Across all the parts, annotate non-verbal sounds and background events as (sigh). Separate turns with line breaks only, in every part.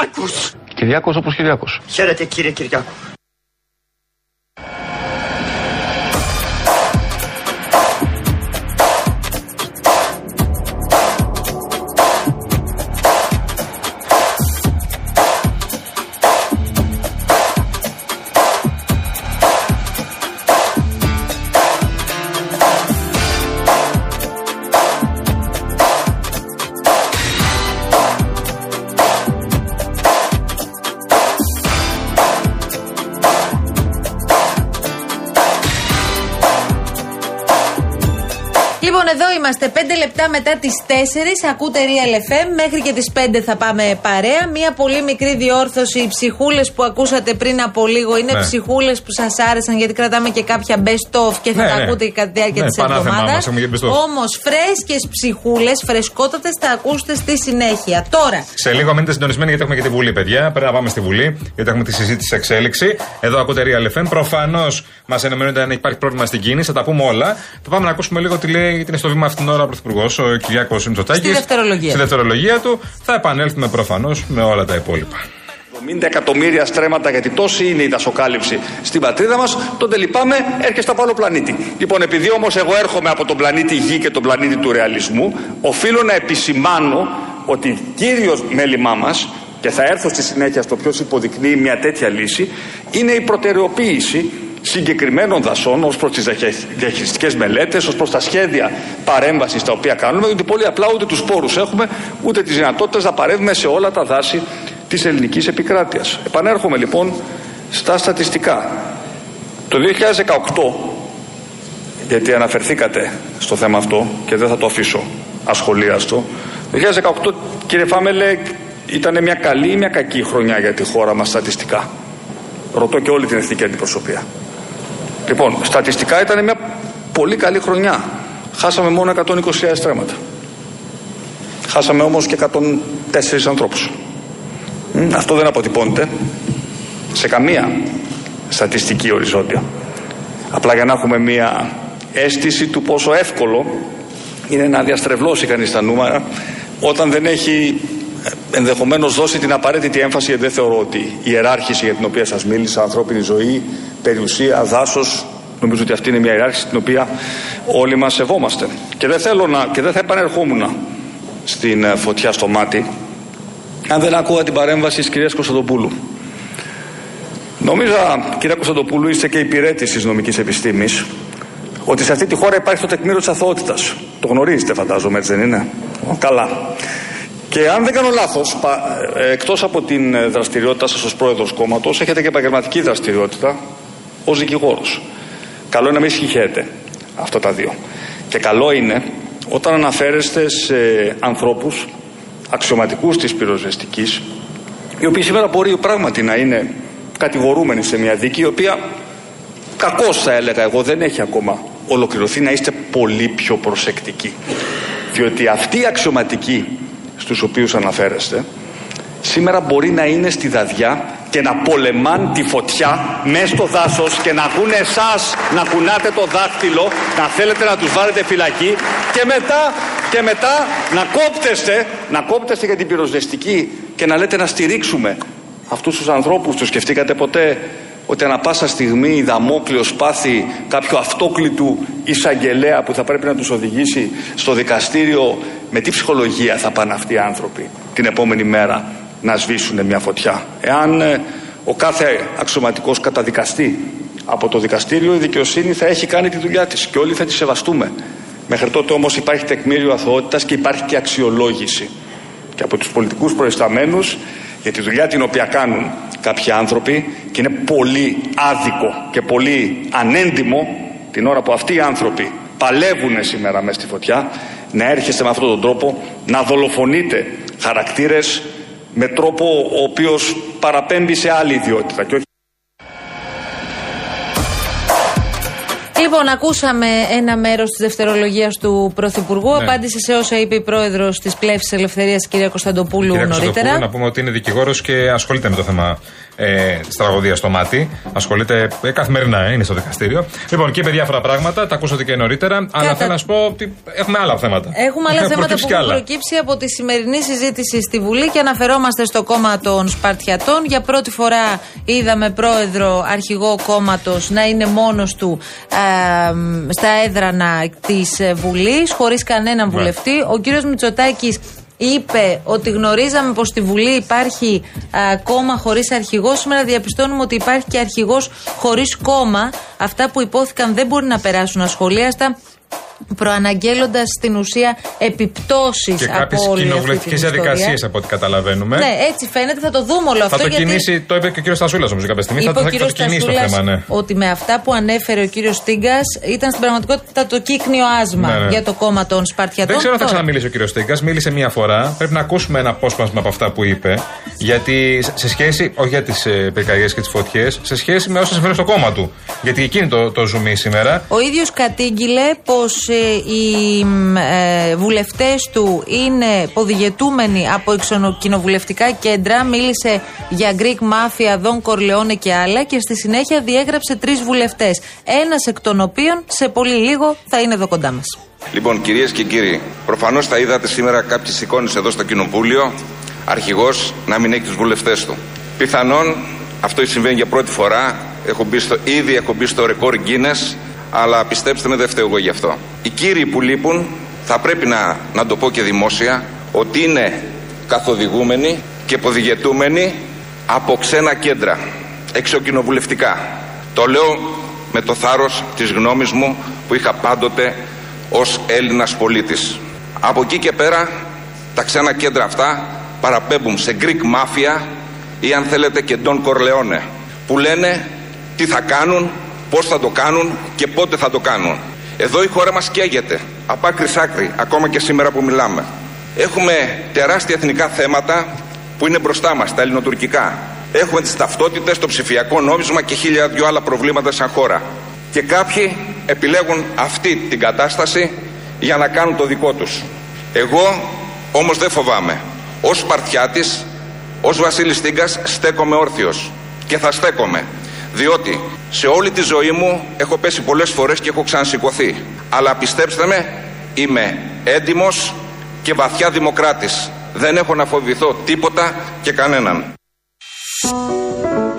Κυριάκος.
Κυριάκος όπως Κυριάκος.
Χαίρετε κύριε Κυριάκο.
Λεπτά μετά τις 4. Ακούτε Real FM. Μέχρι και τις 5 θα πάμε παρέα. Μία πολύ μικρή διόρθωση. Οι ψυχούλες που ακούσατε πριν από λίγο είναι
Ναι.
ψυχούλες που σας άρεσαν γιατί κρατάμε και κάποια best of και θα
Ναι,
τα
ναι.
ακούτε και κατά τη διάρκεια
Ναι,
της
πανάθεμά
εβδομάδας.
μας, έχουμε και best of.
Όμως φρέσκες ψυχούλες, φρεσκότατες, θα ακούσετε στη συνέχεια. Τώρα,
Σε λίγο μείνετε συντονισμένοι γιατί έχουμε και τη Βουλή, παιδιά. Πρέπει να πάμε στη Βουλή, γιατί έχουμε τη συζήτηση σε εξέλιξη. Εδώ ακούτε Real FM. Προφανώς μας ενημερώνεται αν υπάρχει πρόβλημα στην κίνηση, θα τα πούμε όλα. Θα πάμε να ακούσουμε λίγο τι λέει, γιατί είναι στο βήμα αυτήν την ώρα ο Πρωθυπουργό, ο Κυριάκος Μητσοτάκης.
Στη δευτερολογία.
Στη δευτερολογία του. Θα επανέλθουμε προφανώς με όλα τα υπόλοιπα.
70 εκατομμύρια στρέμματα, γιατί τόση είναι η δασοκάλυψη στην πατρίδα μας, τότε λυπάμαι, έρχεστε από άλλο πλανήτη. Λοιπόν, επειδή όμως εγώ έρχομαι από τον πλανήτη Γη και τον πλανήτη του ρεαλισμού, οφείλω να επισημάνω ότι κύριος μέλημά μας, και θα έρθω στη συνέχεια στο ποιος υποδεικνύει μια τέτοια λύση, είναι η προτεραιοποίηση συγκεκριμένων δασών ως προς τις διαχειριστικές μελέτες, ως προς τα σχέδια παρέμβασης τα οποία κάνουμε, διότι πολύ απλά ούτε τους πόρους έχουμε, ούτε τις δυνατότητες να παρέμβουμε σε όλα τα δάση της ελληνικής επικράτειας. Επανέρχομαι λοιπόν στα στατιστικά. Το 2018, γιατί αναφερθήκατε στο θέμα αυτό και δεν θα το αφήσω ασχολίαστο, το 2018 κύριε Φάμελε ήταν μια καλή ή μια κακή χρονιά για τη χώρα μας στατιστικά; Ρωτώ και όλη την εθνική αντιπροσωπεία. Λοιπόν, στατιστικά ήταν μια πολύ καλή χρονιά. Χάσαμε μόνο 120.000 στρέμματα. Χάσαμε όμως και 104 ανθρώπους. Μμ, Αυτό δεν αποτυπώνεται σε καμία στατιστική οριζόντια. Απλά για να έχουμε μία αίσθηση του πόσο εύκολο είναι να διαστρεβλώσει κανείς τα νούμερα όταν δεν έχει ε, ενδεχομένως δώσει την απαραίτητη έμφαση γιατί δεν θεωρώ ότι η ιεράρχηση για την οποία σας μίλησα, ανθρώπινη ζωή, περιουσία, δάσος, νομίζω ότι αυτή είναι μια ιεράρχηση την οποία όλοι μας σεβόμαστε. Και δεν θέλω να, και δεν θα επανερχόμουν στην ε, φωτιά στο μάτι αν δεν ακούγα την παρέμβαση της κυρίας Κωνσταντοπούλου. Νομίζω, κυρία Κωνσταντοπούλου, είστε και υπηρέτης της νομικής επιστήμης, ότι σε αυτή τη χώρα υπάρχει το τεκμήριο της αθωότητας. Το γνωρίζετε, φαντάζομαι, έτσι δεν είναι; Ω, καλά. Και αν δεν κάνω λάθος, εκτός από την ε, δραστηριότητά σας ως πρόεδρος κόμματος, έχετε και επαγγελματική δραστηριότητα ως δικηγόρος. Καλό είναι να μην συγχαίρετε αυτά τα δύο. Και καλό είναι όταν αναφέρεστε σε ανθρώπους αξιωματικούς της πυροσβεστικής οι οποίοι σήμερα μπορεί πράγματι να είναι κατηγορούμενοι σε μια δίκη η οποία κακώς θα έλεγα εγώ δεν έχει ακόμα ολοκληρωθεί να είστε πολύ πιο προσεκτικοί διότι αυτοί οι αξιωματικοί στους οποίους αναφέρεστε σήμερα μπορεί να είναι στη δαδιά και να πολεμάν τη φωτιά μέσα στο δάσος και να ακούνε εσάς να κουνάτε το δάχτυλο να θέλετε να τους βάλετε φυλακή και μετά, και μετά να κόπτεστε να κόπτεστε για την πυροσβεστική και να λέτε να στηρίξουμε αυτούς τους ανθρώπους. Τους σκεφτήκατε ποτέ ότι ανα πάσα στιγμή η Δαμόκλειος πάθει κάποιο αυτόκλητου εισαγγελέα που θα πρέπει να τους οδηγήσει στο δικαστήριο με τι ψυχολογία θα πάνε αυτοί οι άνθρωποι την επόμενη μέρα να σβήσουν μια φωτιά; Εάν ε, ο κάθε αξιωματικός καταδικαστεί από το δικαστήριο η δικαιοσύνη θα έχει κάνει τη δουλειά της και όλοι θα τη σεβαστούμε. Μέχρι τότε όμως υπάρχει τεκμήριο αθωότητας και υπάρχει και αξιολόγηση και από τους πολιτικούς προϊσταμένους για τη δουλειά την οποία κάνουν κάποιοι άνθρωποι και είναι πολύ άδικο και πολύ ανέντιμο την ώρα που αυτοί οι άνθρωποι παλεύουν σήμερα μέσα στη φωτιά να έρχεστε με αυτόν τον τρόπο να δολοφονείτε χαρακτήρες με τρόπο ο οποίος παραπέμπει σε άλλη ιδιότητα και όχι
Λοιπόν, ακούσαμε ένα μέρος της δευτερολογίας του Πρωθυπουργού.
Ναι.
Απάντησε σε όσα είπε η πρόεδρος της Πλεύσης Ελευθερίας, κυρία Κωνσταντοπούλου,
Κυρία
νωρίτερα.
Κωνσταντοπούλου, να πούμε ότι είναι δικηγόρος και ασχολείται με το θέμα ε, τη τραγωδία στο μάτι. Ασχολείται ε, καθημερινά, ε, είναι στο δικαστήριο. Λοιπόν, και είπε διάφορα πράγματα, τα ακούσατε και νωρίτερα. Αλλά θέλω να σου πω ότι έχουμε άλλα θέματα.
Έχουμε άλλα (laughs) θέματα που έχουν προκύψει από τη σημερινή συζήτηση στη Βουλή και αναφερόμαστε στο κόμμα των Σπαρτιατών. Για πρώτη φορά είδαμε πρόεδρο αρχηγό κόμματος να είναι μόνος του ε, στα έδρανα της Βουλής, χωρίς κανέναν ναι. βουλευτή. Ο κύριος Μητσοτάκης είπε ότι γνωρίζαμε πως στη Βουλή υπάρχει α, κόμμα χωρίς αρχηγό. Σήμερα διαπιστώνουμε ότι υπάρχει και αρχηγός χωρίς κόμμα. Αυτά που υπόθηκαν δεν μπορεί να περάσουν ασχολίαστα προαναγγέλλοντας στην ουσία επιπτώσεις
από όλη κοινοβουλευτικές διαδικασίες από ό,τι καταλαβαίνουμε.
Ναι, έτσι φαίνεται, θα το δούμε όλο αυτό.
Θα το γιατί... κινήσει, το είπε και ο κύριος Στασούλας όμω κάποια στιγμή. θα, θα, θα το κινήσει το θέμα, ναι.
Ότι με αυτά που ανέφερε ο κύριος Στίγκας ήταν στην πραγματικότητα το κύκνιο άσμα ναι, ναι. για το κόμμα των Σπαρτιατών.
Δεν ξέρω αν θα ξαναμίλησε ο κύριος Στίγκας. Μίλησε μία φορά. Πρέπει να ακούσουμε ένα απόσπασμα από αυτά που είπε. Γιατί σε σχέση, όχι για τις ε, πυρκαγιές και τις φωτιές, σε σχέση με όσα συμβαίνουν στο κόμμα του. Γιατί εκείνη το, το ζουμί σήμερα.
Ο ίδιος κατήγγειλε πως ε, οι ε, βουλευτές του είναι ποδηγετούμενοι από εξοκοινοβουλευτικά κέντρα. Μίλησε για Greek Mafia, Δον Κορλεόνε και άλλα και στη συνέχεια διέγραψε τρεις βουλευτές. Ένας εκ των οποίων σε πολύ λίγο θα είναι εδώ κοντά μας.
Λοιπόν, κυρίες και κύριοι, προφανώς θα είδατε σήμερα κάποιε εικόνε εδώ στο Κοινοβούλιο. Αρχηγός να μην έχει τους βουλευτές του. Πιθανόν αυτό συμβαίνει για πρώτη φορά. Έχω μπει στο, ήδη έχω μπει στο ρεκόρ Guinness αλλά πιστέψτε με δεν φταίω εγώ γι' αυτό. Οι κύριοι που λείπουν θα πρέπει να, να το πω και δημόσια ότι είναι καθοδηγούμενοι και ποδηγετούμενοι από ξένα κέντρα, εξοκοινοβουλευτικά. Το λέω με το θάρρος της γνώμης μου που είχα πάντοτε ως Έλληνας πολίτης. Από εκεί και πέρα τα ξένα κέντρα αυτά παραπέμπουν σε Greek Mafia ή αν θέλετε και Don Corleone που λένε τι θα κάνουν πώς θα το κάνουν και πότε θα το κάνουν. Εδώ η χώρα μας καίγεται, από άκρη σ' άκρη, ακόμα και σήμερα που μιλάμε. Έχουμε τεράστια εθνικά θέματα που είναι μπροστά μας, τα ελληνοτουρκικά. Έχουμε τις ταυτότητες, το ψηφιακό νόμισμα και χίλια δυο άλλα προβλήματα σαν χώρα. Και κάποιοι επιλέγουν αυτή την κατάσταση για να κάνουν το δικό τους. Εγώ όμως δεν φοβάμαι. Ως Σπαρτιάτης, ως Βασίλης Τίγκας στέκομαι όρθιος και θα στέκομαι διότι σε όλη τη ζωή μου έχω πέσει πολλές φορές και έχω ξανασηκωθεί. Αλλά πιστέψτε με, είμαι έντιμος και βαθιά δημοκράτης. Δεν έχω να φοβηθώ τίποτα και κανέναν.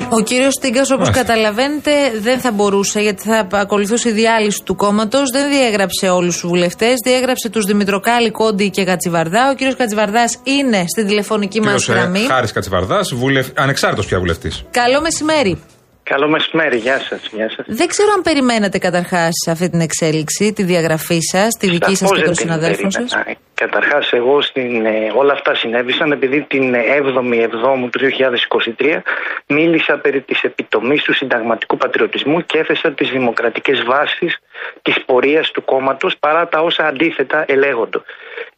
Ο κύριος Στίγκας, όπως καταλαβαίνετε, δεν θα μπορούσε γιατί θα ακολουθούσε η διάλυση του κόμματος. Δεν διέγραψε όλους τους βουλευτές. Διέγραψε τους Δημητροκάλη, Κόντι και Κατσιβαρδά. Ο κύριος Κατσιβαρδάς είναι στην τηλεφωνική μας ε, γραμμή.
Χάρης Κατσιβαρδάς, βουλευ... ανεξάρτητος πια βουλευτής.
Καλό μεσημέρι.
Καλό μεσημέρι, γεια σας. Γεια σας.
Δεν ξέρω αν περιμένατε καταρχάς αυτή την εξέλιξη, τη διαγραφή σας, τη δική σας και των συναδέλφων σας.
Καταρχάς, εγώ στην, ε, όλα αυτά συνέβησαν επειδή την 7η Εβδόμου του 2023 μίλησα περί της επιτομής του συνταγματικού πατριωτισμού και έθεσα τις δημοκρατικές βάσεις της πορείας του κόμματος παρά τα όσα αντίθετα ελέγονται.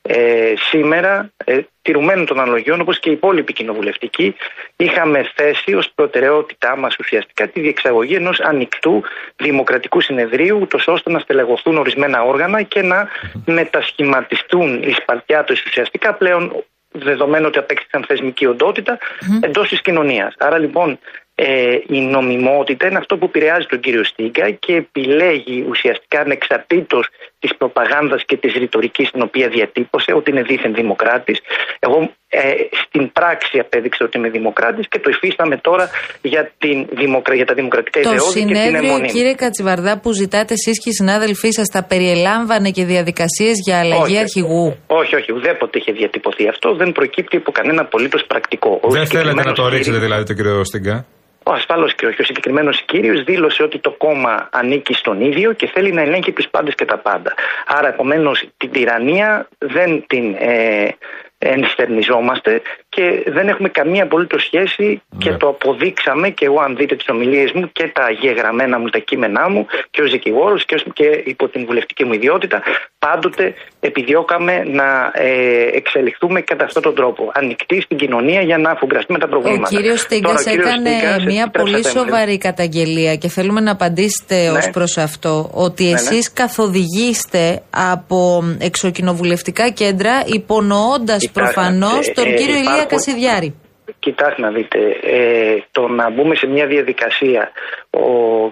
Ε, σήμερα, ε, τηρουμένων των αναλογιών, όπως και οι υπόλοιποι κοινοβουλευτικοί, είχαμε θέσει ως προτεραιότητά μας ουσιαστικά τη διεξαγωγή ενός ανοιχτού δημοκρατικού συνεδρίου, ούτως ώστε να στελεχωθούν ορισμένα όργανα και να μετασχηματιστούν οι Σπαρτιάτε ουσιαστικά πλέον δεδομένου ότι απέκτησαν θεσμική οντότητα mm-hmm. εντός της κοινωνίας. Άρα λοιπόν ε, η νομιμότητα είναι αυτό που επηρεάζει τον κύριο Στίγκα και επιλέγει ουσιαστικά ανεξαρτήτως της προπαγάνδας και της ρητορικής την οποία διατύπωσε ότι είναι δίθεν δημοκράτης. Εγώ ε, στην πράξη απέδειξε ότι είμαι δημοκράτης και το υφίσταμε τώρα για, την δημοκρα... για τα δημοκρατικά ιδεώδη και την αιμονή. Το
συνέδριο, κύριε Κατσιβαρδά, που ζητάτε εσείς και οι συνάδελφοί σας, τα περιελάμβανε και διαδικασίες για αλλαγή όχι, αρχηγού;
Όχι, όχι, ουδέποτε είχε διατυπωθεί αυτό. Δεν προκύπτει από κανένα απολύτως πρακτικό.
Δεν θέλετε να το ρίξετε δηλαδή τον κύριο Στίγκα;
Ο ασφαλώ και όχι. Ο συγκεκριμένος κύριος δήλωσε ότι το κόμμα ανήκει στον ίδιο και θέλει να ελέγχει τους πάντες και τα πάντα. Άρα, επομένως, την τυραννία δεν την ε, ενστερνιζόμαστε και δεν έχουμε καμία απολύτως σχέση και ναι. το αποδείξαμε και εγώ, αν δείτε τις ομιλίες μου και τα γεγραμμένα μου, τα κείμενά μου και ως δικηγόρος και, και υπό την βουλευτική μου ιδιότητα, πάντοτε επιδιώκαμε να ε, εξελιχθούμε κατά αυτόν τον τρόπο. Ανοιχτή στην κοινωνία για να αφουγκραστούμε τα προβλήματα.
Ο κύριος Στίγκα έκανε μια πολύ σοβαρή καταγγελία και θέλουμε να απαντήσετε ναι. ως προς αυτό ότι ναι, ναι. εσείς καθοδηγήστε από εξοκοινοβουλευτικά κέντρα υπονοώντας προφανώς τον κύριο Ηλία Κασιδιάρη.
Κοιτάξτε να δείτε, ε, το να μπούμε σε μια διαδικασία, ο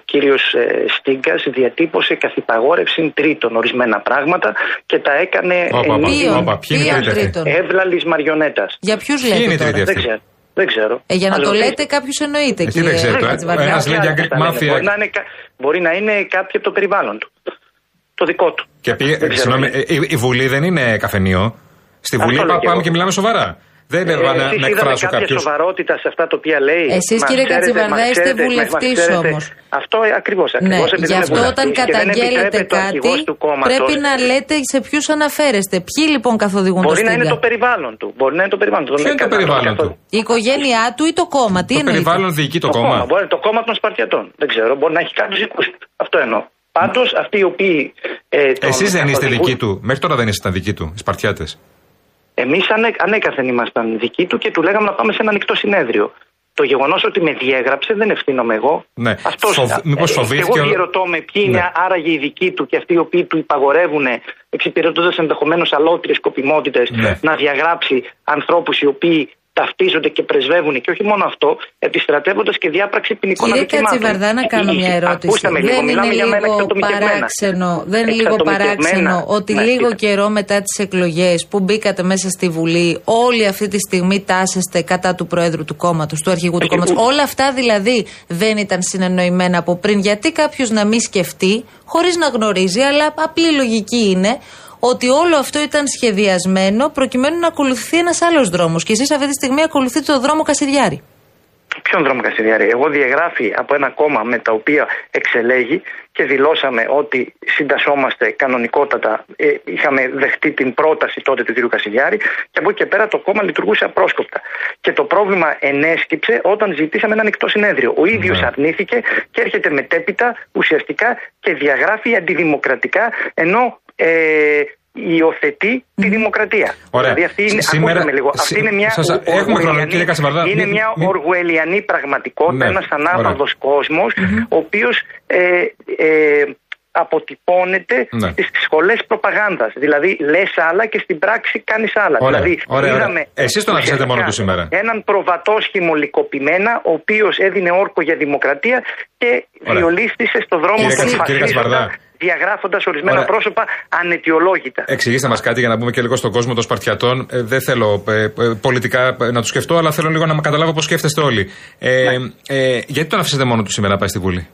κύριος ε, Στίγκας διατύπωσε καθυπαγόρευση τρίτων ορισμένα πράγματα και τα έκανε ευλαλης μαριονέτας.
Για ποιους λέτε τώρα,
δεν ξέρω. Δεν ξέρω.
Ε, για να το λέτε, κάποιο εννοείται.
Εκεί δεν ξέρω. Ένας λέει για μάφια.
Μπορεί να, είναι, μπορεί να είναι κάποιο από το περιβάλλον του. Το δικό του.
Και πήγε, συγγνώμη, η Βουλή δεν είναι καφενείο. Στη Βουλή πάμε και μιλάμε σοβαρά. Δεν είναι να, να εκφράσω
κάποια
κάποιος...
σοβαρότητα σε αυτά τα οποία λέει;
Εσείς κύριε Κατσιβαρδά είστε βουλευτής όμως.
Αυτό ακριβώς.
Ναι, γι' αυτό όταν καταγγέλλετε κάτι πρέπει να λέτε σε ποιους αναφέρεστε. Ποιοι λοιπόν καθοδηγούν
Μπορεί
το
να είναι το περιβάλλον του. Μπορεί να είναι το περιβάλλον του.
Ποιο είναι το περιβάλλον του;
Η οικογένειά του ή το κόμμα. Τι
το περιβάλλον διοικεί το, κόμμα.
Μπορεί το κόμμα των Σπαρτιατών. Δεν ξέρω. Μπορεί να έχει κάποιου δικούς Αυτό εννοώ. Πάντως αυτοί οι οποίοι.
Ε, Εσείς δεν είστε δικοί του. Μέχρι τώρα δεν είστε δικοί του, οι Σπαρτιάτες.
Εμείς ανέκαθεν ήμασταν δικοί του και του λέγαμε να πάμε σε ένα ανοιχτό συνέδριο. Το γεγονός ότι με διέγραψε δεν ευθύνομαι εγώ.
Ναι. Αυτός, Φοβ... Μήπως ε,
φοβήθηκε. Εγώ διαρωτώ με ποιοι ναι. είναι άραγε οι δικοί του και αυτοί οι οποίοι του υπαγορεύουν, εξυπηρετώντας ενδεχομένως αλότριες σκοπιμότητες, ναι. να διαγράψει ανθρώπους οι οποίοι ταυτίζονται και πρεσβεύουν και όχι μόνο αυτό, επιστρατεύοντας και διάπραξη ποινικών
Κύριε Κατσιβαρδά, να κάνω μια ερώτηση.
δεν
λίγο, είναι λίγο παράξενο, δεν είναι λίγο παράξενο ότι ναι, λίγο καιρό μετά τις εκλογές που μπήκατε μέσα στη Βουλή, όλη αυτή τη στιγμή τάσεστε κατά του Προέδρου του κόμματος, του αρχηγού του κόμματος. Όλα αυτά δηλαδή δεν ήταν συνεννοημένα από πριν. Γιατί κάποιος να μην σκεφτεί, χωρίς να γνωρίζει, αλλά απλή λογική είναι, ότι όλο αυτό ήταν σχεδιασμένο προκειμένου να ακολουθεί ένας άλλος δρόμος. Και εσείς αυτή τη στιγμή ακολουθείτε το δρόμο Κασιδιάρη.
Ποιον δρόμο Κασιδιάρη; Εγώ διαγράφει από ένα κόμμα με τα οποία εξελέγει και δηλώσαμε ότι συντασσόμαστε κανονικότατα. Ε, είχαμε δεχτεί την πρόταση τότε του κ. Κασιδιάρη και από εκεί και πέρα το κόμμα λειτουργούσε απρόσκοπτα. Και το πρόβλημα ενέσκυψε όταν ζητήσαμε ένα ανοιχτό συνέδριο. Ο ίδιος ναι. αρνήθηκε και έρχεται μετέπειτα ουσιαστικά και διαγράφει αντιδημοκρατικά ενώ ε, υιοθετεί τη δημοκρατία.
Ωραία.
Δηλαδή αυτή είναι,
Σήμερα,
λίγο, αυτή είναι μια,
σας, οργουελιανή,
είναι μια οργουελιανή πραγματικότητα, ναι. ένας ανάπαυλος κόσμος, mm-hmm. ο οποίος ε, ε, αποτυπώνεται ναι. στις σχολές προπαγάνδας. Δηλαδή λες άλλα και στην πράξη κάνεις άλλα.
Ωραία.
Δηλαδή,
ωραία, ωραία. Εσείς τον αφήσατε μόνο του σήμερα.
Έναν προβατόσχημο λικοπημένα, ο οποίος έδινε όρκο για δημοκρατία και διολίστησε στο δρόμο
του φασίστα
διαγράφοντας ορισμένα Ωραία. πρόσωπα ανετιολόγητα.
Εξηγήστε μας κάτι για να μπούμε και λίγο στον κόσμο των Σπαρτιατών. Ε, δεν θέλω ε, ε, πολιτικά να του σκεφτώ, αλλά θέλω λίγο να καταλάβω πώς σκέφτεστε όλοι. Ε, ναι. ε, γιατί τον αφήσετε μόνο του σήμερα να πάει στη Βουλή;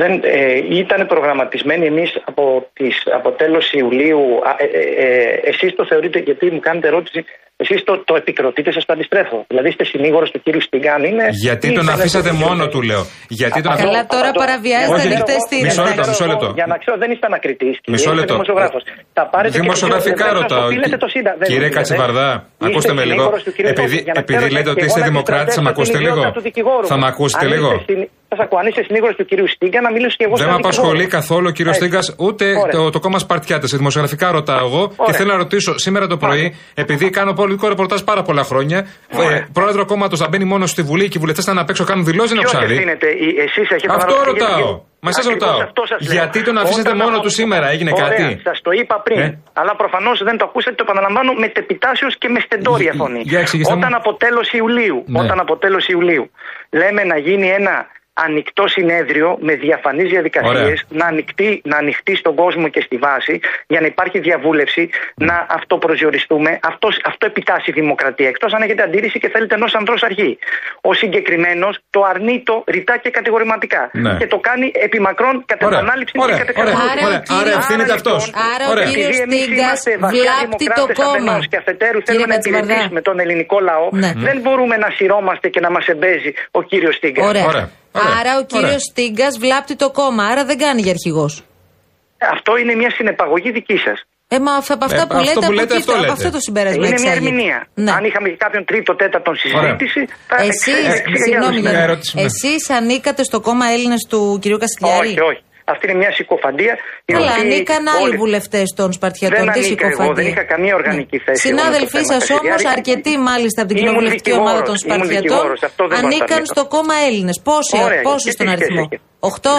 Δεν, ε, ήταν προγραμματισμένοι εμείς από, τις, από τέλος Ιουλίου. Ε, ε, εσείς το θεωρείτε, γιατί μου κάνετε ερώτηση, Εσείς το, το επικροτείτε, σας το αντιστρέφω. Δηλαδή είστε συνήγορος του κύριου Στυγκάν. Είναι,
Γιατί τον αφήσατε μόνο του, λέω. Γιατί τον
Καλά, τώρα παραβιάζετε ανοιχτές
τη Μισό λεπτό, μισό λεπτό.
Για να ξέρω, δεν είστε ανακριτής.
Μισό λεπτό. Δημοσιογραφικά ρωτάω. Κύριε Κατσιβαρδά, ακούστε με λίγο. Επειδή λέτε ότι είστε δημοκράτης, θα με ακούσετε λίγο. Θα με ακούσετε λίγο.
Θα ακούω. Αν είσαι συνήγορο του κυρίου Στίγκα, να μιλήσω και εγώ
Δεν με απασχολεί καθόλου ο κύριο Στίγκα, ούτε το, το κόμμα Σπαρτιάτες. Δημοσιογραφικά ρωτάω εγώ και θέλω να ρωτήσω σήμερα το πρωί, επειδή κάνω πολιτικό ρεπορτάζ πάρα πολλά χρόνια, ε, πρόεδρο κόμματος θα μπαίνει μόνος στη Βουλή και οι βουλευτές θα είναι απ' έξω κάνουν δηλώσεις να ψάρι. Αυτό ρωτάω. Μα σας ρωτάω. Γιατί τον αφήσετε μόνο του σήμερα, έγινε κάτι;
Σας το είπα πριν. Ε; Αλλά προφανώς δεν το ακούσατε, το επαναλαμβάνω με τεπιτάσιο και με στεντόρια φωνή. Όταν από τέλο Ιουλίου, ναι. όταν από τέλο Ιουλίου λέμε να γίνει ένα ανοιχτό συνέδριο με διαφανείς διαδικασίες να ανοιχτεί, να ανοιχτεί στον κόσμο και στη βάση για να υπάρχει διαβούλευση, να αυτοπροσδιοριστούμε. Αυτός, αυτό επιτάσσει η δημοκρατία. Εκτός αν έχετε αντίρρηση και θέλετε ενός ανδρός αρχή. Ο συγκεκριμένος το αρνεί το ρητά και κατηγορηματικά. Ναι. Και το κάνει επιμακρών κατά επανάληψη και κατά
Άρα, Άρα ευθύνεται αυτός.
Άρα ο κύριος Στίγκας βλάπτει το κόμμα.
Και αφετέρου θέλουμε να υπηρετήσουμε τον ελληνικό λαό. Ναι. Δεν μπορούμε να σειρώμαστε και να μας εμπέζει ο κύριος Στίγκας.
Άρα ο κύριος Στίγκας βλάπτει το κόμμα, άρα δεν κάνει για αρχηγός.
Αυτό είναι μια συνεπαγωγή δική σας.
Ε, μα από αυτά ε, που, λέτε,
που λέτε,
αυτό, από αυτό το συμπέρασμα
Είναι μια ερμηνεία. Ναι. Αν είχαμε κάποιον τρίτο, τέταρτο συζήτηση, θα
Εσείς, συγγνώμη, εσείς ανήκατε στο κόμμα Έλληνες του κυρίου Καστιδιάρη.
Όχι, όχι. Αυτή είναι μια συκοφαντία.
Καλά, ανήκαν άλλοι όλοι... βουλευτές των Σπαρτιατών.
Δεν ανήκα εγώ, δεν είχα καμία οργανική θέση.
Συνάδελφοί σας όμως, αρκετοί μάλιστα από την κοινοβουλευτική ομάδα των Σπαρτιατών, ανήκαν στο κόμμα Έλληνες. Πόσοι στον αριθμό; 8,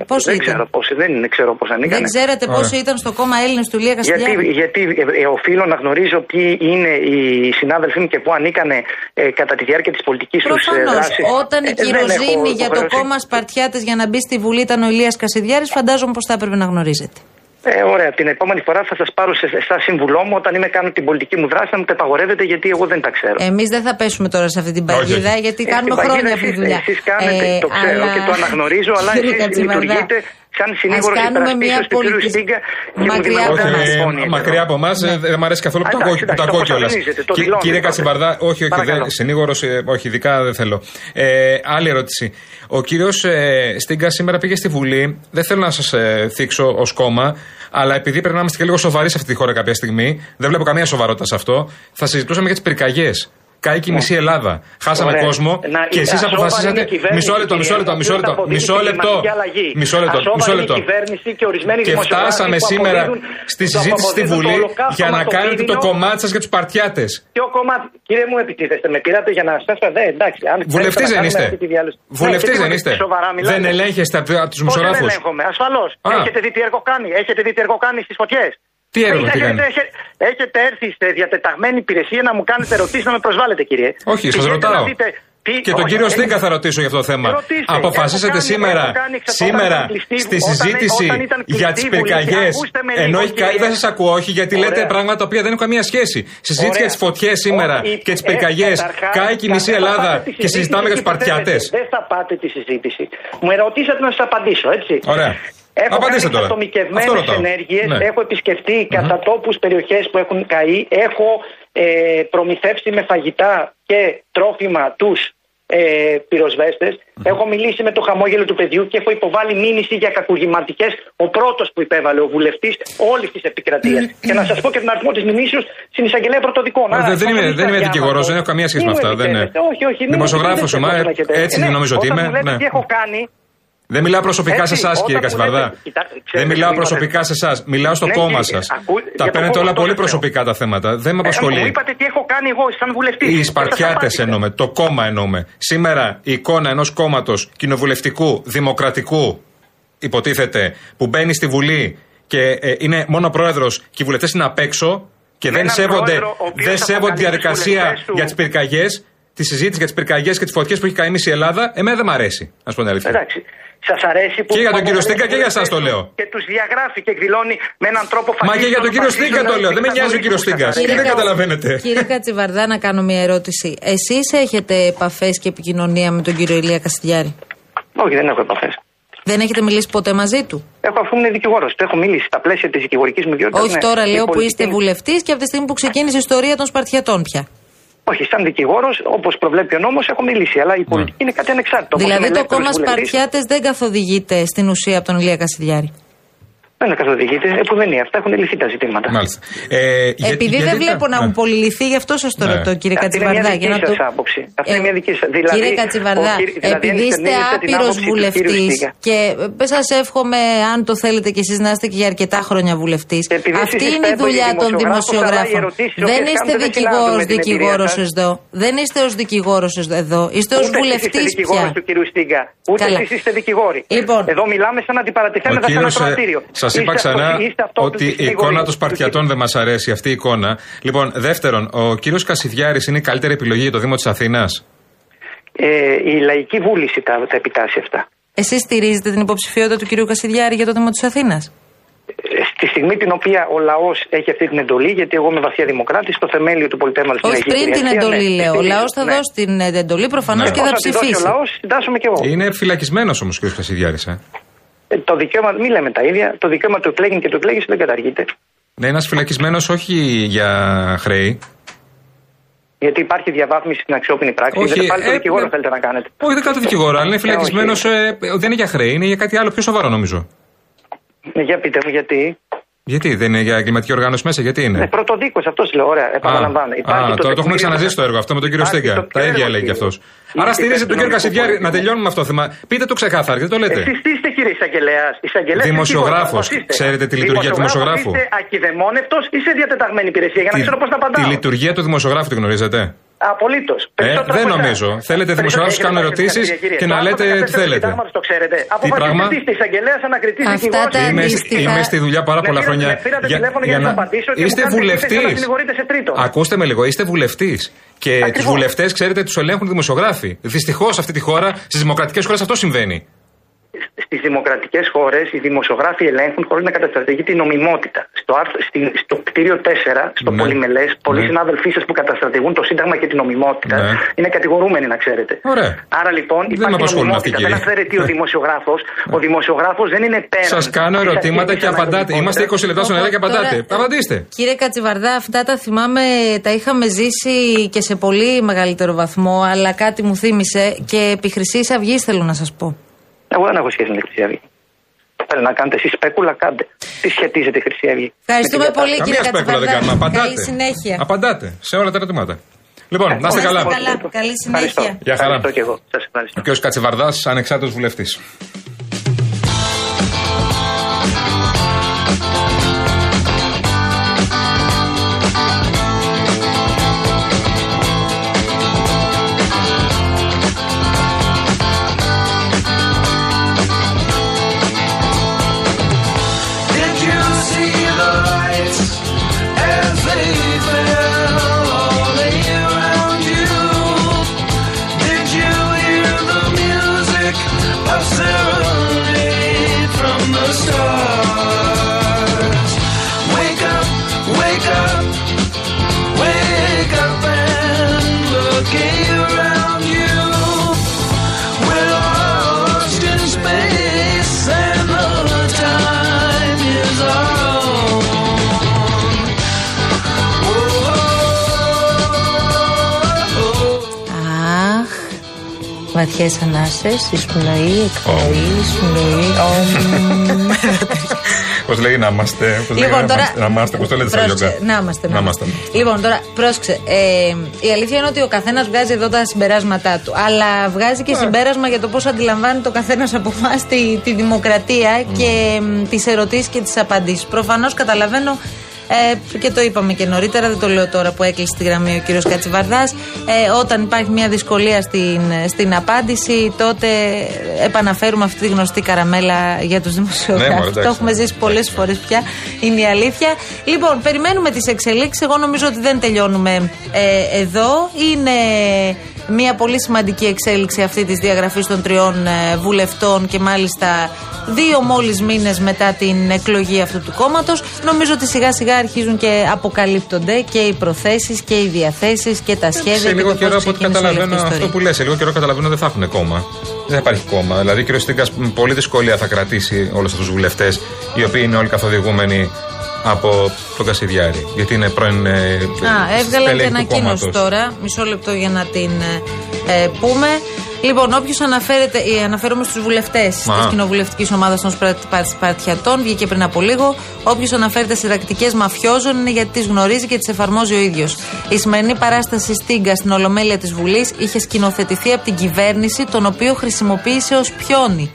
9, πόσο
δεν
ήταν;
Ξέρω πόσοι, δεν ξέρω πώ ανήκανε.
Δεν ξέρετε πόσο ήταν στο κόμμα Έλληνες του Λία Καστιλιάρη.
Γιατί, γιατί ε, ε, οφείλω να γνωρίζω ποιοι είναι οι συνάδελφοί μου και πού ανήκανε ε, κατά τη διάρκεια της πολιτικής τους
Προφανώς.
δράσης.
Όταν η
Ε, δεν
κυροζήνη
έχω
για το
υποχρέωση.
κόμμα Σπαρτιάτες για να μπει στη Βουλή ήταν ο Ηλίας Κασιδιάρης, φαντάζομαι πως θα έπρεπε να γνωρίζετε.
Ε, ωραία. Την επόμενη φορά θα σας πάρω σε, σαν σύμβουλό μου όταν είμαι κάνω την πολιτική μου δράση να μου τα απαγορεύετε γιατί εγώ δεν τα ξέρω.
Εμείς δεν θα πέσουμε τώρα σε αυτή την
Όχι,
παγίδα,
όχι.
γιατί
Ε,
κάνουμε
στην παγίδα
χρόνια αυτή τη
εσείς-
δουλειά.
Εσείς κάνετε,
Ε,
το ξέρω
αλλά-
και το αναγνωρίζω, αλλά
Κύριε
εσείς
Κατσιβαρδά,
λειτουργείτε σαν συνήγορο
ας κάνουμε μια
υπερασπίσεως του κ.
πολιτική-
Στίγκα και μου
Μακριά
δημιουργάτε
από
Όχι,
μας.
ε,
αγχώνει εδώ.
μακριά από εμάς δεν μου αρέσει καθόλου που
Α,
το
εντάξει,
ακούω- που το
εντάξει,
ακούω
το
κιόλα.
αποσαφηνίζετε, το δηλώνετε
Κύριε
τότε.
Κατσιμπαρδά, όχι, όχι,
Παρακαλώ.
συνήγορος, όχι, ειδικά δεν θέλω. Ε, άλλη ερώτηση. Ο κύριος ε, Στίγκα σήμερα πήγε στη Βουλή. Δεν θέλω να σας ε, θίξω ως κόμμα, αλλά επειδή πρέπει να είμαστε και λίγο σοβαροί σε αυτή τη χώρα κάποια στιγμή, δεν βλέπω καμία σοβαρότητα σε αυτό, θα συζητούσαμε για τις πυρκαγιές. Κάηκε η μισή Ελλάδα. Χάσαμε
Ωραία.
κόσμο
Να-
και εσείς
ασόβαρη
αποφασίσατε.
είναι η κυβέρνηση,
Μισό λεπτό, μισό λεπτό,
κύριε,
μισό λεπτό.
που θα
Μισό
αποδείξει
λεπτό.
κλιματική αλλαγή.
Μισό λεπτό.
Ασόβαρη
Μισό
είναι η
λεπτό.
κυβέρνηση και ορισμένοι
Και
δημοσιογράφοι
φτάσαμε
που
σήμερα
αποδίδουν-
στη
που
συζήτηση στη
αποδίδουν το
Βουλή
ολοκαύτωμα
για να
το
κάνετε το
πύρινο.
κομμάτι σας για τους παρτιάτες.
Ποιο κομμάτι, κύριε μου, επιτίθεστε. Με πήρατε για να σα πω. εντάξει. αν
Βουλευτής
θέλετε να
δεν
κάνουμε
είστε.
αυτή τη διάλυση.
Βουλευτής
Ναι,
δεν
και
είστε.
Σοβαρά μιλάτε.
Δεν ελέγχεστε από τους
Πώς δεν
δημοσιογράφους.
ελέγχομαι, ασφαλώς.
Α.
Έχετε δει τι έργο κάνει. Έχετε δει τι έργο κάνει στις φωτιές.
Τι έργο, τι κάνει;
έχετε, έχετε έρθει σε διατεταγμένη υπηρεσία να μου κάνετε ερωτήσεις να με προσβάλλετε, κύριε.
Όχι, σας
Πηγαίνετε
ρωτάω.
να δείτε τι-
Και τον
όχι,
κύριο
ε,
Στίγκα θα ρωτήσω για αυτό το θέμα.
Ρωτήστε.
Αποφασίσατε
Έχω κάνει-
σήμερα,
έχω κάνει ξε-
σήμερα
όταν κλειστή-
στη
όταν-
συζήτηση
όταν ήταν
για
κλειστή
τις
η Βουλή,
πυρκαγιές.
ακούστε με
Ενώ
λίγο,
έχει κα-
κύριε.
δεν σας ακούω, όχι, γιατί λέτε
Ωραία.
πράγματα τα οποία δεν έχουν καμία σχέση. Συζήτηση
Ωραία.
για τις φωτιές σήμερα
Όχι,
και τις
ε,
πυρκαγιές.
καταρχάς,
Κάει και η μισή
δεν θα
Ελλάδα
πάτε τη
και
συζήτηση
συζητάμε για τους
εκεί που
παρτιάτες.
θέλετε. Δεν θα πάτε τη συζήτηση. Μου ερωτήσατε να σας απαντήσω, έτσι.
Ωραία.
Έχω
Απαντήστε
κάνει
τώρα. Αυτό
ατομικευμένε
ρωτάω.
ενέργειες,
Ναι.
έχω επισκεφτεί κατά τόπους περιοχές που έχουν καεί, έχω ε, προμηθεύσει με φαγητά και τρόφιμα τους ε, πυροσβέστες. Έχω μιλήσει με το χαμόγελο του παιδιού και έχω υποβάλει μήνυση για κακουργηματικέ. Ο πρώτος που υπέβαλε ο βουλευτής όλης της επικρατείας. και να σας πω και τον αριθμό της μηνύσεω στην εισαγγελέα πρωτοδικών.
Μα
Άρα,
δεν- δεν είμαι-
συμφωνείτε
δεν είμαι
αδιάβατο.
δικηγόρος, δεν έχω καμία σχέση
Μην
με
μου
αυτά, δεν είναι.
επιτρέπετε. Όχι, όχι. μην μου
Δημοσιογράφος
επιτρέπετε
είμαι,
να έχετε.
έτσι
Ναι,
νομίζω ότι
όταν
είμαι,
μου λέτε
ναι.
τι έχω κάνει,
Δεν μιλάω προσωπικά
Έτσι,
σε εσάς,
όταν
κύριε
μου
Κασιβαρδά.
λέτε- Κοιτάξτε, ξέρετε
Δεν
τι
μιλάω
μου είπατε.
προσωπικά σε εσάς. Μιλάω στο
Ναι,
κόμμα
κύριε,
σας.
ακού-
Τα
για το
παίρνετε
κόμμα
όλα
αυτό
πολύ
δεν
προσωπικά τα θέματα. Δεν με
ε, μου
απασχολεί.
είπατε τι έχω κάνει εγώ σαν βουλευτή.
Οι Σπαρτιάτε εννοούμε, το κόμμα εννοούμε. Σήμερα η εικόνα ενός κόμματος κοινοβουλευτικού, δημοκρατικού, υποτίθεται, που μπαίνει στη Βουλή και ε, είναι μόνο πρόεδρος και οι βουλευτές είναι απ' έξω και δεν
έναν
σέβονται,
πρόεδρο, ο οποίος
δεν σέβονται τη
αποκαλεί τους
διαδικασία
βουλευτές του.
για τις πυρκαγιές, τη συζήτηση για τις πυρκαγιές και τις φωτιές που έχει καημίσει η Ελλάδα. Εμένα δεν μ' αρέσει, να σου πω την αλήθεια.
Εντάξει. Σας αρέσει που.
Και για τον
που
κύριο
αποκαλεί
Στίγκα και για
τους
εσάς το
βουλευτές
λέω.
του Και τους διαγράφει και εκδηλώνει με έναν τρόπο
Μα και για τον κύριο Στίγκα το λέω. Δεν με νοιάζει ο κύριος Στίγκα. Τι δεν
Κα-
καταλαβαίνετε.
Κύριε Κατσιβαρδά, να κάνω μια ερώτηση. Εσείς έχετε επαφές και επικοινωνία με τον κύριο Ηλία Καστιδιάρη.
Όχι, δεν έχω επαφές.
Δεν έχετε μιλήσει ποτέ μαζί του;
Έχω αφού είναι δικηγόρος. Το έχω μιλήσει στα πλαίσια της δικηγορικής μου ιδιότητας.
Όχι τώρα, λέω που είστε βουλευτής και από τη στιγμή που ξεκίνησε η ιστορία των Σπαρτιατών πια.
Όχι, σαν δικηγόρος, όπως προβλέπει ο νόμος, έχω μιλήσει. Αλλά η πολιτική είναι κάτι ανεξάρτητο. Όπως
δηλαδή
είμαι
το
ελεύθερος
κόμμα
βουλευτής,
Σπαρτιάτε δεν καθοδηγείται στην ουσία από τον Ηλία Κασιδιάρη.
Δεν είναι καθοδηγείται. Ε, που δεν είναι. Αυτά έχουν λυθεί τα ζητήματα.
Μάλιστα. Ε, για-
Επειδή
γιατί
δεν
τα-
βλέπω να
Ναι.
μου πολυληθεί, γι' αυτό σας το
Ναι.
ρωτώ, κύριε
Αυτή είναι μια
Κατσιβαρδά.
δική
για να
σας
το-
άποψη. Αυτή είναι
Ε,
μια δική σας. Δηλαδή,
κύριε Κατσιβαρδά,
ο κύρι- δηλαδή,
επειδή
αν
είστε
στενίζετε την
άπειρος
άποψη του κύριου
βουλευτής
Στίγα.
και σας εύχομαι, αν το θέλετε κι εσείς, να είστε και για αρκετά χρόνια βουλευτής.
Και επειδή
Αυτή
εσείς
είναι η
είστε
δουλειά
έντονοι
των
δημοσιογράφος, αλλά οι
δημοσιογράφων.
ερωτήσεις οι
Δεν
οποίες
είστε
κάνετε δεν
δικηγόρος
συνάδουν με την εμπειρία
δικηγόρος
σας.
εδώ. Δεν είστε ως δικηγόρος εδώ. Είστε ως
Ούτε εσείς
βουλευτής
είστε δικηγόρος
πια.
του κύριου Στίγκα. Ούτε
Καλά.
εσείς είστε δικηγόροι.
Λοιπόν.
Εδώ μιλάμε σαν
Ο
αντιπαρατηθέμεθα σε ένα
κύριος,
κροατήριο.
Σα είπα
Είστε
ξανά
αυτό- είστε αυτός
ότι
του
η
συνηγορεί,
εικόνα των
του
Σπαρτιατών δεν μας αρέσει, αυτή η εικόνα. Λοιπόν, δεύτερον, ο κύριος Κασιδιάρης είναι η καλύτερη επιλογή για το Δήμο της Αθήνας;
Ε, η λαϊκή βούληση τα, τα επιτάσσει αυτά.
Εσείς στηρίζετε την υποψηφιότητα του κυρίου Κασιδιάρη για το Δήμο της Αθήνας;
Ε, Στη στιγμή την οποία ο λαός έχει αυτή την εντολή, γιατί εγώ είμαι βαθιά δημοκράτης, στο θεμέλιο του πολιτεύματο
Όχι πριν την εντολή, λέω. Ο λαός θα δώσει την ε, εντολή προφανώς
Ναι.
και θα
Όσο τη δώσει
ψηφίσει.
ο λαός, συντάσσομαι κι εγώ.
Είναι φυλακισμένος όμως ο κύριος Κασιδιάρης. Ε;
Ε, Το δικαίωμα, μην λέμε τα ίδια. Το δικαίωμα του εκλέγει και του εκλέγει δεν καταργείται.
Ναι, ένας φυλακισμένος όχι για χρέη.
Γιατί υπάρχει διαβάθμιση στην αξιόπινη πράξη.
Όχι,
δεν πάλι το
ε,
δικηγόρο
ναι.
θέλετε να κάνετε.
Όχι, δεν κάνω δικηγόρο, αλλά είναι φυλακισμένος.
όχι.
Ε, δεν είναι για χρέη, είναι για κάτι άλλο πιο σοβαρό νομίζω.
Ναι, για πείτε μου, γιατί.
Γιατί δεν είναι για εγκληματική οργάνωση μέσα, γιατί είναι;
Ναι, πρωτοδίκω, αυτός λέω. Ωραία, επαναλαμβάνω.
Α, α, τώρα το έχουμε ξαναζήσει το έργο αυτό με τον κύριο
Υπάρχει
Στέγκα.
το
Τα
πιο
ίδια
έργο,
λέει κι
κύριε.
αυτός. Άρα
Γιατί
στηρίζετε τον κύριο
υπεύθυνο
Κασιδιάρη.
νομικό
Να τελειώνουμε με αυτό το θέμα. Πείτε το ξεκάθαρα, γιατί το λέτε.
Εσείς τι είστε, κύριε Εισαγγελέα. Εισαγγελέας
Δημοσιογράφος.
τι είστε;
Ξέρετε τη λειτουργία του δημοσιογράφου;
Είστε ακυδεμόνευτο ή σε διατεταγμένη υπηρεσία για να ξέρω πώς να
Τη
απαντάω.
λειτουργία του δημοσιογράφου τη γνωρίζετε;
Απολύτως.
Ε, δεν νομίζω. Θέλετε δημοσιογράφους να κάνουν ερωτήσεις και να λέτε τι θέλετε.
Το ξέρετε.
Τι πράγμα;
εισαγγελέα ανακριτή δικηγόρο.
Είμαι, είμαι στη δουλειά πάρα πολλά χρόνια.
Για, για να
είστε βουλευτής. Ακούστε με λίγο, είστε βουλευτής. Και του βουλευτές, ξέρετε, τους ελέγχουν δημοσιογράφοι. Δυστυχώς αυτή τη χώρα, στις δημοκρατικές χώρες αυτό συμβαίνει
στις δημοκρατικές χώρες οι δημοσιογράφοι ελέγχουν χωρίς να καταστρατηγεί την νομιμότητα. Στο, άρθρο, στο κτίριο 4, στο ναι. Πολυμελές, πολλοί ναι. συνάδελφοί σας που καταστρατηγούν το Σύνταγμα και την νομιμότητα ναι. είναι κατηγορούμενοι, να ξέρετε.
Ωραία.
Άρα λοιπόν υπάρχει δεν νομιμότητα. Δεν αφαίρεται ο δημοσιογράφος. Ο δημοσιογράφος δεν είναι πέρα.
Σας κάνω ερωτήματα και απαντάτε. Είμαστε 20 λεπτά στον αέρα και απαντάτε. Απαντήστε.
Κύριε Κατσιβαρδά, αυτά τα θυμάμαι, τα είχαμε ζήσει και σε πολύ μεγαλύτερο βαθμό, αλλά κάτι μου θύμισε και επί Χρυσής Αυγής θέλω να σας πω.
Εγώ δεν έχω σχέση με τη Χρυσή Αυγή. Θέλει να κάνετε εσείς σπέκουλα, κάντε. Τι σχετίζεται η Χρυσή Αυγή;
Ευχαριστούμε πολύ, κύριε
σπέκουλα δεν κάνουμε. Απαντάτε.
Καλή συνέχεια.
Απαντάτε σε όλα τα ερωτήματα. Λοιπόν, να είστε καλά.
Καλή συνέχεια.
Γεια χαρά.
Και εγώ. Σας ευχαριστώ.
Ο κ. Κατσεβαρδά, ανεξάρτητος βουλευτής.
Βαθιέ ανάσε, εισπνοή, εκπνοή, εισπνοή. (laughs)
Πώς λέει να είμαστε. Πώς
λοιπόν,
λέει τώρα, να είμαστε, πώς το λέτε σαν
γιογκα. Να είμαστε. Να είμαστε. Λοιπόν, τώρα πρόσεξε. Ε, η αλήθεια είναι ότι ο καθένας βγάζει εδώ τα συμπεράσματά του. Αλλά βγάζει και yeah. συμπέρασμα για το πώς αντιλαμβάνεται ο καθένας από εμάς τη, τη δημοκρατία mm. και τις ερωτήσεις και τις απαντήσεις. Προφανώς καταλαβαίνω ε, και το είπαμε και νωρίτερα, δεν το λέω τώρα που έκλεισε τη γραμμή ο κύριος Κατσιβαρδάς. Ε, όταν υπάρχει μια δυσκολία στην, στην απάντηση, τότε επαναφέρουμε αυτή τη γνωστή καραμέλα για τους δημοσιογράφους. Ναι, το έχουμε ζήσει πολλές φορές πια. Είναι η αλήθεια. Λοιπόν, περιμένουμε τις εξελίξεις. Εγώ νομίζω ότι δεν τελειώνουμε ε, εδώ. Είναι μια πολύ σημαντική εξέλιξη αυτή της διαγραφής των τριών ε, βουλευτών και μάλιστα δύο μόλις μήνες μετά την εκλογή αυτού του κόμματος. Νομίζω ότι σιγά σιγά αρχίζουν και αποκαλύπτονται και οι προθέσεις και οι διαθέσεις και τα σχέδια. Σε
λίγο καιρό από ό,τι καταλαβαίνω αυτό που λες, σε λίγο καιρό καταλαβαίνω δεν θα έχουν κόμμα. Δεν θα υπάρχει κόμμα. Δηλαδή, ο κ. Στίγκα πολύ δυσκολία θα κρατήσει όλους αυτούς τους βουλευτές, οι οποίοι είναι όλοι καθοδηγούμενοι από τον Κασιδιάρη. Γιατί είναι πρώην. Ε,
Α, έβγαλε και ανακοίνωση τώρα. Μισό λεπτό για να την ε, ε πούμε. Λοιπόν, όποιος αναφέρεται, ε, αναφέρομαι στους βουλευτές της κοινοβουλευτικής ομάδας των Σπαρτιατών, βγήκε πριν από λίγο. Όποιος αναφέρεται σε τακτικές μαφιόζων είναι γιατί τις γνωρίζει και τις εφαρμόζει ο ίδιος. Η σημερινή παράσταση Στίγκα στην Ολομέλεια της Βουλής είχε σκηνοθετηθεί από την κυβέρνηση, τον οποίο χρησιμοποίησε ως πιόνι.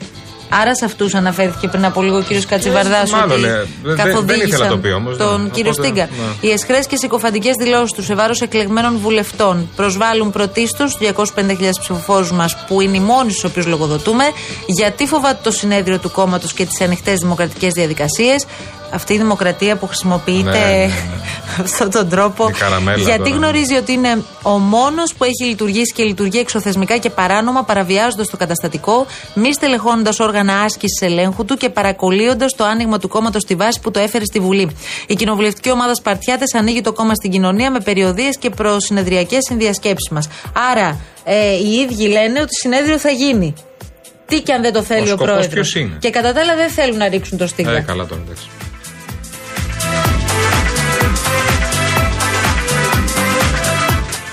Άρα σε αυτούς αναφέρθηκε πριν από λίγο ο κύριος Κατσιβαρδά ότι
ναι. καθοδήγησαν το πει, όμως,
τον ναι. κύριο Στίγκα. Ναι. Οι εσχρές και συκοφαντικές δηλώσεις τους σε βάρος εκλεγμένων βουλευτών προσβάλλουν πρωτίστως του 250.000 ψηφοφόρους μας που είναι οι μόνοι στους οποίους λογοδοτούμε. Γιατί φοβάται το συνέδριο του κόμματος και τις ανοιχτές δημοκρατικές διαδικασίες αυτή η δημοκρατία που χρησιμοποιείται ναι, ναι, ναι. (laughs) αυτόν τον τρόπο. Γιατί γνωρίζει ότι είναι ο μόνος που έχει λειτουργήσει και λειτουργεί εξωθεσμικά και παράνομα, παραβιάζοντας το καταστατικό, μη στελεχώνοντας όργανα άσκησης ελέγχου του και παρακολύοντας το άνοιγμα του κόμματος στη βάση που το έφερε στη Βουλή. Η κοινοβουλευτική ομάδα Σπαρτιάτες ανοίγει το κόμμα στην κοινωνία με περιοδίες και προσυνεδριακές συνδιασκέψεις μας. Άρα, ε, οι ίδιοι λένε ότι συνέδριο θα γίνει. Τι και αν δεν το θέλει ο, ο πρόεδρος. Και κατά τα άλλα δεν θέλουν να ρίξουν το στίγμα.
Ε, καλά τώρα, εντάξει.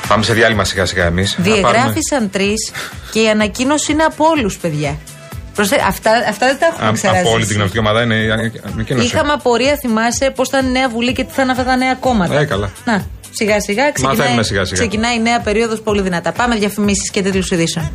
Πάμε σε διάλειμμα σιγά σιγά εμείς.
Διεγράφησαν τρεις και η ανακοίνωση είναι από όλους, παιδιά. αυτά, αυτά δεν τα έχουμε ξεράσει.
Από όλη την κοινωνική ομάδα είναι η ανακοίνωση.
Είχαμε απορία, θυμάσαι, πώς ήταν η νέα Βουλή και τι θα είναι αυτά τα νέα κόμματα.
Ε, καλά.
Να, σιγά σιγά ξεκινάει, σιγά, σιγά. ξεκινάει η νέα περίοδος πολύ δυνατά. Πάμε διαφημίσεις και τίτλου ειδήσεων.